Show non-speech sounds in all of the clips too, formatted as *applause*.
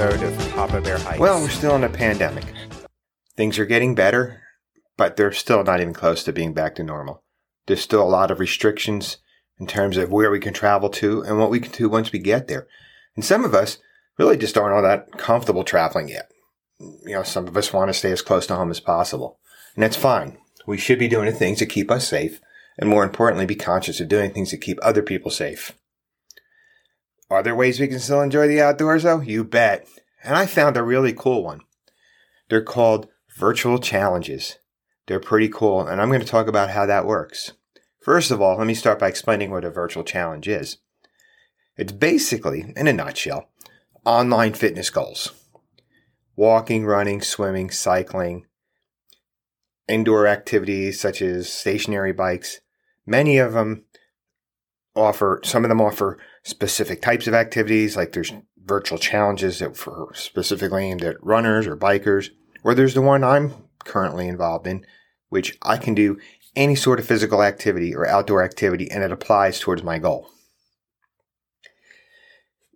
episode of Papa Bear Hikes. Well, we're still in a pandemic. Things are getting better, but they're still not even close to being back to normal. There's still a lot of restrictions in terms of where we can travel to and what we can do once we get there. And some of us really just aren't all that comfortable traveling yet. You know, some of us want to stay as close to home as possible. And that's fine. We should be doing the things that keep us safe and more importantly, be conscious of doing things that keep other people safe. Are there ways we can still enjoy the outdoors though? You bet. And I found a really cool one. They're called virtual challenges. They're pretty cool, and I'm going to talk about how that works. First of all, let me start by explaining what a virtual challenge is. It's basically, in a nutshell, online fitness goals. Walking, running, swimming, cycling, indoor activities such as stationary bikes. Many of them offer, some of them offer specific types of activities, like there's virtual challenges that for specifically aimed at runners or bikers, or there's the one I'm currently involved in, which I can do any sort of physical activity or outdoor activity and it applies towards my goal.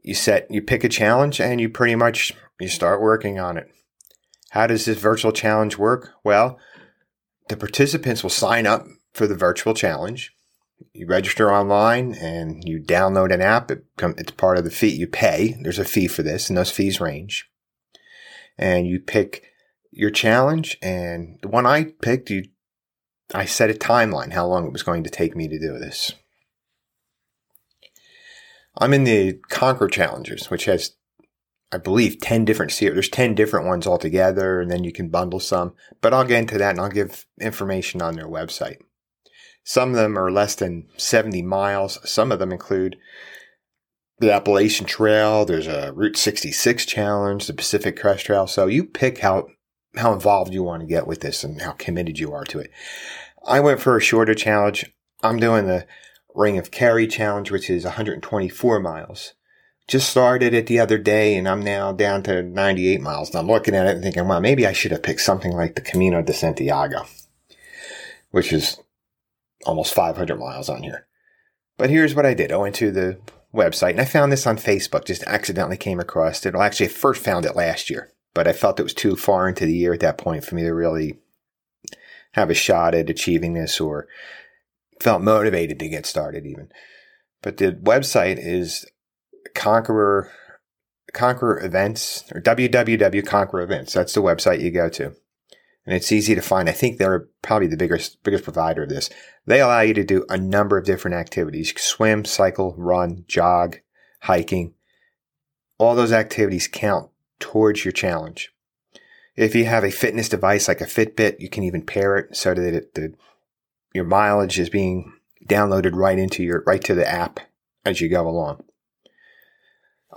You set, you pick a challenge and you pretty much, you start working on it. How does this virtual challenge work? Well, the participants will sign up for the virtual challenge you register online and you download an app. It it's part of the fee you pay. There's a fee for this, and those fees range. And you pick your challenge, and the one I picked, you, I set a timeline how long it was going to take me to do this. I'm in the Conquer Challengers, which has, I believe, 10 different series. There's 10 different ones altogether, and then you can bundle some. But I'll get into that and I'll give information on their website. Some of them are less than 70 miles. Some of them include the Appalachian Trail. There's a Route 66 challenge, the Pacific Crest Trail. So you pick how, how involved you want to get with this and how committed you are to it. I went for a shorter challenge. I'm doing the Ring of Kerry challenge, which is 124 miles. Just started it the other day and I'm now down to 98 miles. And I'm looking at it and thinking, well, maybe I should have picked something like the Camino de Santiago, which is almost 500 miles on here. But here's what I did. I went to the website and I found this on Facebook, just accidentally came across it. Well, actually, I first found it last year, but I felt it was too far into the year at that point for me to really have a shot at achieving this or felt motivated to get started even. But the website is Conqueror, Conqueror Events or www Events. That's the website you go to and it's easy to find. I think they're probably the biggest biggest provider of this. They allow you to do a number of different activities: swim, cycle, run, jog, hiking. All those activities count towards your challenge. If you have a fitness device like a Fitbit, you can even pair it so that it, the, your mileage is being downloaded right into your right to the app as you go along.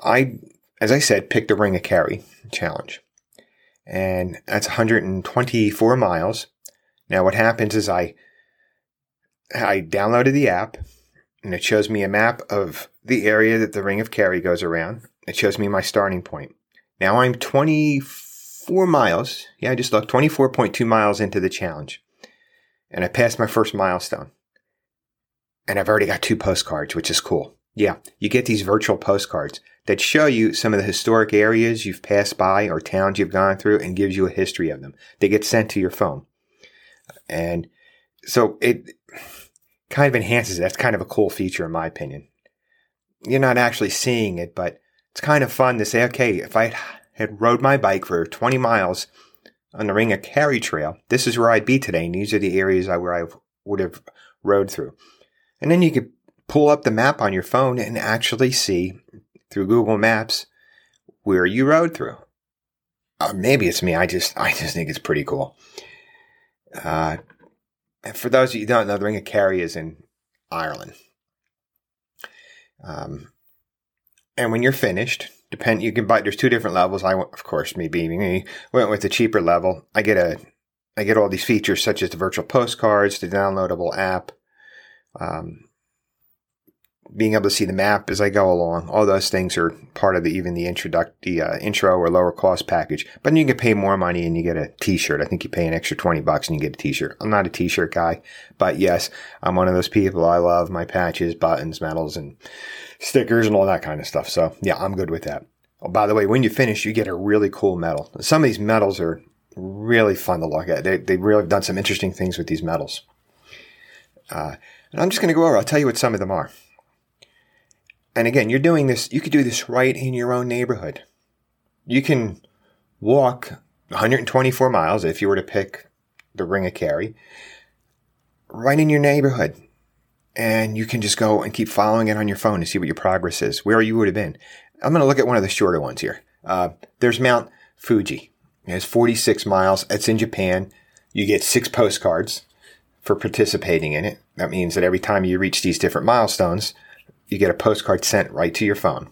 I, as I said, picked the Ring of Kerry challenge and that's 124 miles. Now what happens is I I downloaded the app and it shows me a map of the area that the Ring of Kerry goes around. It shows me my starting point. Now I'm 24 miles. Yeah, I just looked 24.2 miles into the challenge. And I passed my first milestone. And I've already got two postcards, which is cool. Yeah, you get these virtual postcards that show you some of the historic areas you've passed by or towns you've gone through and gives you a history of them. They get sent to your phone. And so it kind of enhances it. That's kind of a cool feature in my opinion. You're not actually seeing it, but it's kind of fun to say, okay, if I had rode my bike for 20 miles on the Ring of Kerry Trail, this is where I'd be today. And these are the areas where I would have rode through. And then you could pull up the map on your phone and actually see through Google Maps where you rode through. Uh, maybe it's me. I just I just think it's pretty cool. Uh, for those of you who don't know, the Ring of Kerry is in Ireland. Um, and when you're finished, depend you can buy. There's two different levels. I went, of course, me being me, went with the cheaper level. I get a I get all these features such as the virtual postcards, the downloadable app, um, being able to see the map as I go along. All those things are part of the, even the the uh, intro or lower cost package. But then you can pay more money and you get a t-shirt. I think you pay an extra 20 bucks and you get a t-shirt. I'm not a t-shirt guy, but yes, I'm one of those people. I love my patches, buttons, medals, and stickers and all that kind of stuff. So yeah, I'm good with that. Oh, by the way, when you finish, you get a really cool medal. Some of these medals are really fun to look at. They, they really have done some interesting things with these medals. Uh, and I'm just going to go over, I'll tell you what some of them are. And again, you're doing this, you could do this right in your own neighborhood. You can walk 124 miles if you were to pick the Ring of Kerry right in your neighborhood. And you can just go and keep following it on your phone to see what your progress is, where you would have been. I'm going to look at one of the shorter ones here. Uh, there's Mount Fuji. It's 46 miles. It's in Japan. You get six postcards for participating in it. That means that every time you reach these different milestones, you get a postcard sent right to your phone.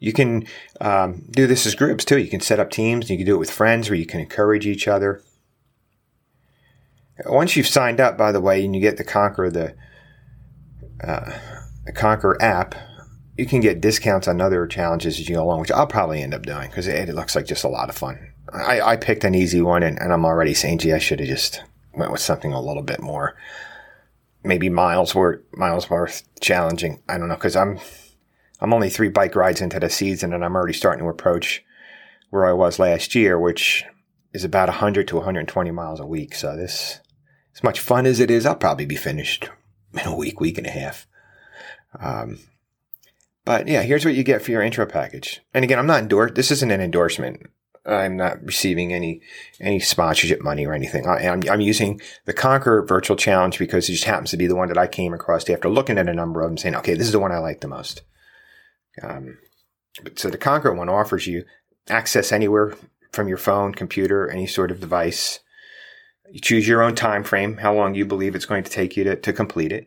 You can um, do this as groups too. You can set up teams. You can do it with friends, where you can encourage each other. Once you've signed up, by the way, and you get the Conquer the, uh, the Conquer app, you can get discounts on other challenges as you go along, which I'll probably end up doing because it, it, looks like just a lot of fun. I, I picked an easy one, and, and I'm already saying, gee, I should have just went with something a little bit more, maybe miles worth miles worth challenging. I don't know because I'm I'm only three bike rides into the season, and I'm already starting to approach where I was last year, which is about 100 to 120 miles a week. So this as much fun as it is, I'll probably be finished in a week, week and a half. Um, but yeah, here's what you get for your intro package. And again, I'm not endorsed. This isn't an endorsement. I'm not receiving any any sponsorship money or anything. I, am I'm, I'm using the Conquer Virtual Challenge because it just happens to be the one that I came across after looking at a number of them, saying, okay, this is the one I like the most. Um, so the Conquer one offers you access anywhere from your phone, computer, any sort of device. You choose your own time frame, how long you believe it's going to take you to, to complete it.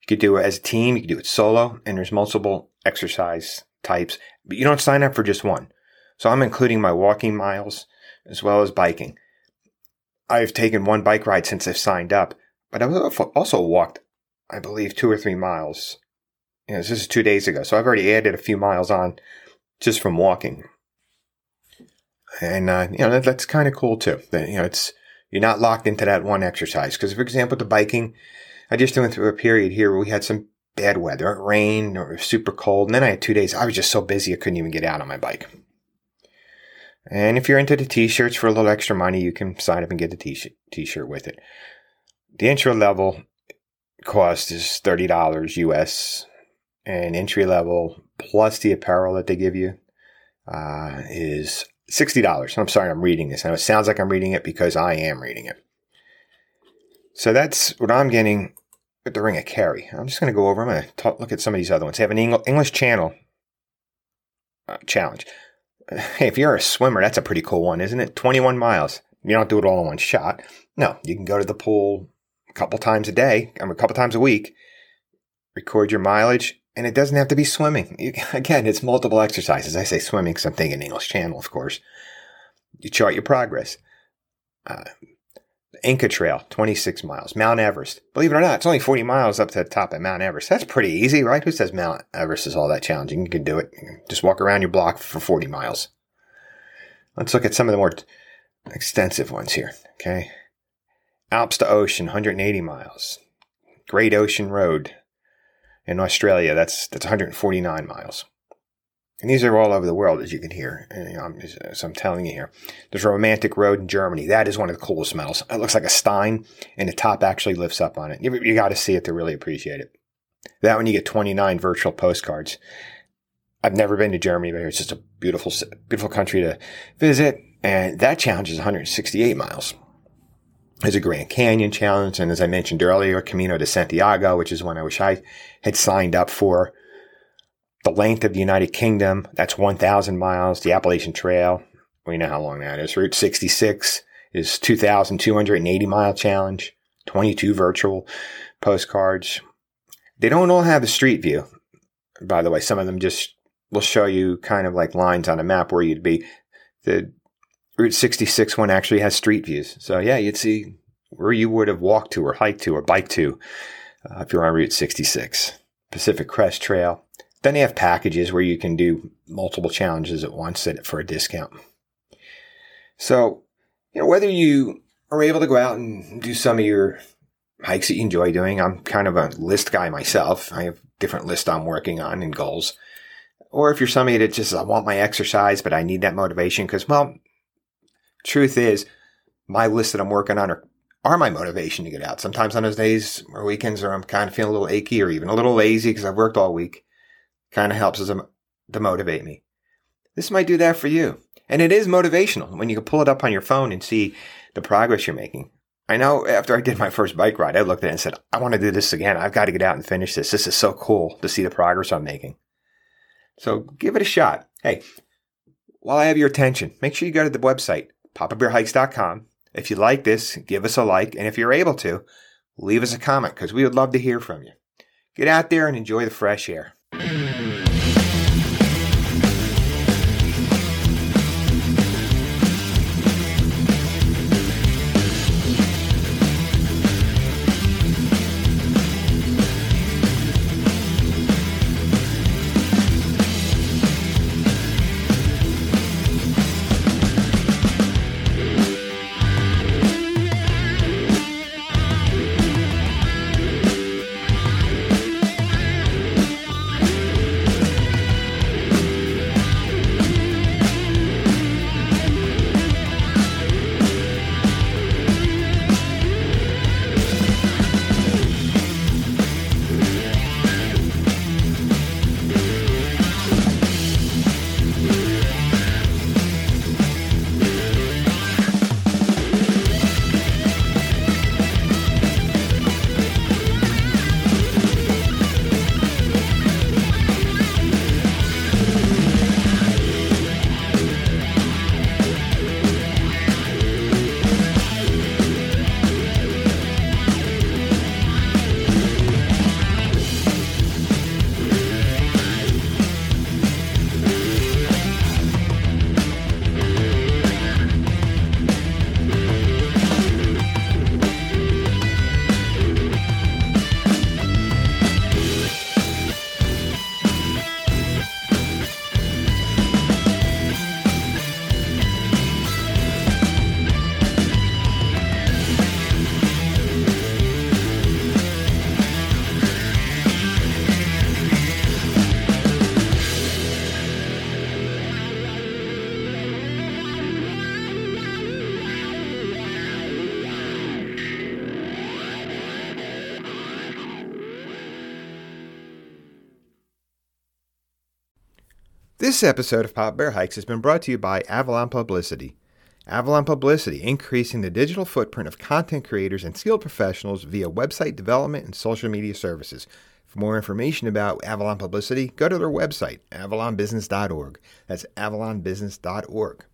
You could do it as a team, you could do it solo, and there's multiple exercise types, but you don't sign up for just one. So I'm including my walking miles as well as biking. I've taken one bike ride since I've signed up, but I've also walked, I believe, two or three miles. You know, this is two days ago, so I've already added a few miles on just from walking. And, uh, you know, that, that's kind of cool too. That, you know, it's, you're not locked into that one exercise. Because, for example, the biking, I just went through a period here where we had some bad weather. It rained or it was super cold. And then I had two days. I was just so busy I couldn't even get out on my bike. And if you're into the t-shirts for a little extra money, you can sign up and get the t-shirt, t-shirt with it. The intro level cost is $30 US and entry level plus the apparel that they give you uh, is $60. I'm sorry, I'm reading this. Now it sounds like I'm reading it because I am reading it. So that's what I'm getting with the Ring of Kerry. I'm just going to go over. I'm going to look at some of these other ones. They have an English Channel uh, challenge. If you're a swimmer, that's a pretty cool one, isn't it? 21 miles. You don't do it all in one shot. No, you can go to the pool a couple times a day, I mean, a couple times a week, record your mileage, and it doesn't have to be swimming. You, *laughs* again, it's multiple exercises. I say swimming because I'm thinking English Channel, of course. You chart your progress. Uh, Inca Trail, 26 miles. Mount Everest. Believe it or not, it's only 40 miles up to the top of Mount Everest. That's pretty easy, right? Who says Mount Everest is all that challenging? You can do it. Just walk around your block for 40 miles. Let's look at some of the more extensive ones here. Okay. Alps to Ocean, 180 miles. Great Ocean Road in Australia, that's, that's 149 miles. And these are all over the world, as you can hear. And, you know, I'm, as I'm telling you here. There's romantic road in Germany. That is one of the coolest medals. It looks like a Stein, and the top actually lifts up on it. You, you got to see it to really appreciate it. That one, you get 29 virtual postcards. I've never been to Germany, but it's just a beautiful, beautiful country to visit. And that challenge is 168 miles. There's a Grand Canyon challenge. And as I mentioned earlier, Camino de Santiago, which is one I wish I had signed up for the length of the United Kingdom, that's 1,000 miles. The Appalachian Trail, we know how long that is. Route 66 is 2,280 mile challenge, 22 virtual postcards. They don't all have a street view. By the way, some of them just will show you kind of like lines on a map where you'd be. The Route 66 one actually has street views. So yeah, you'd see where you would have walked to or hiked to or biked to uh, if you're on Route 66. Pacific Crest Trail, then they have packages where you can do multiple challenges at once for a discount. So, you know, whether you are able to go out and do some of your hikes that you enjoy doing, I'm kind of a list guy myself. I have different lists I'm working on and goals. Or if you're somebody that just, I want my exercise, but I need that motivation because, well, truth is, my list that I'm working on are, are my motivation to get out. Sometimes on those days or weekends where I'm kind of feeling a little achy or even a little lazy because I've worked all week, kind of helps as to motivate me. This might do that for you. And it is motivational when you can pull it up on your phone and see the progress you're making. I know after I did my first bike ride, I looked at it and said, I want to do this again. I've got to get out and finish this. This is so cool to see the progress I'm making. So give it a shot. Hey, while I have your attention, make sure you go to the website, papabearhikes.com. If you like this, give us a like. And if you're able to, leave us a comment because we would love to hear from you. Get out there and enjoy the fresh air. Mm-hmm. This episode of Papa Bear Hikes has been brought to you by Avalon Publicity. Avalon Publicity, increasing the digital footprint of content creators and skilled professionals via website development and social media services. For more information about Avalon Publicity, go to their website, avalonbusiness.org. That's avalonbusiness.org.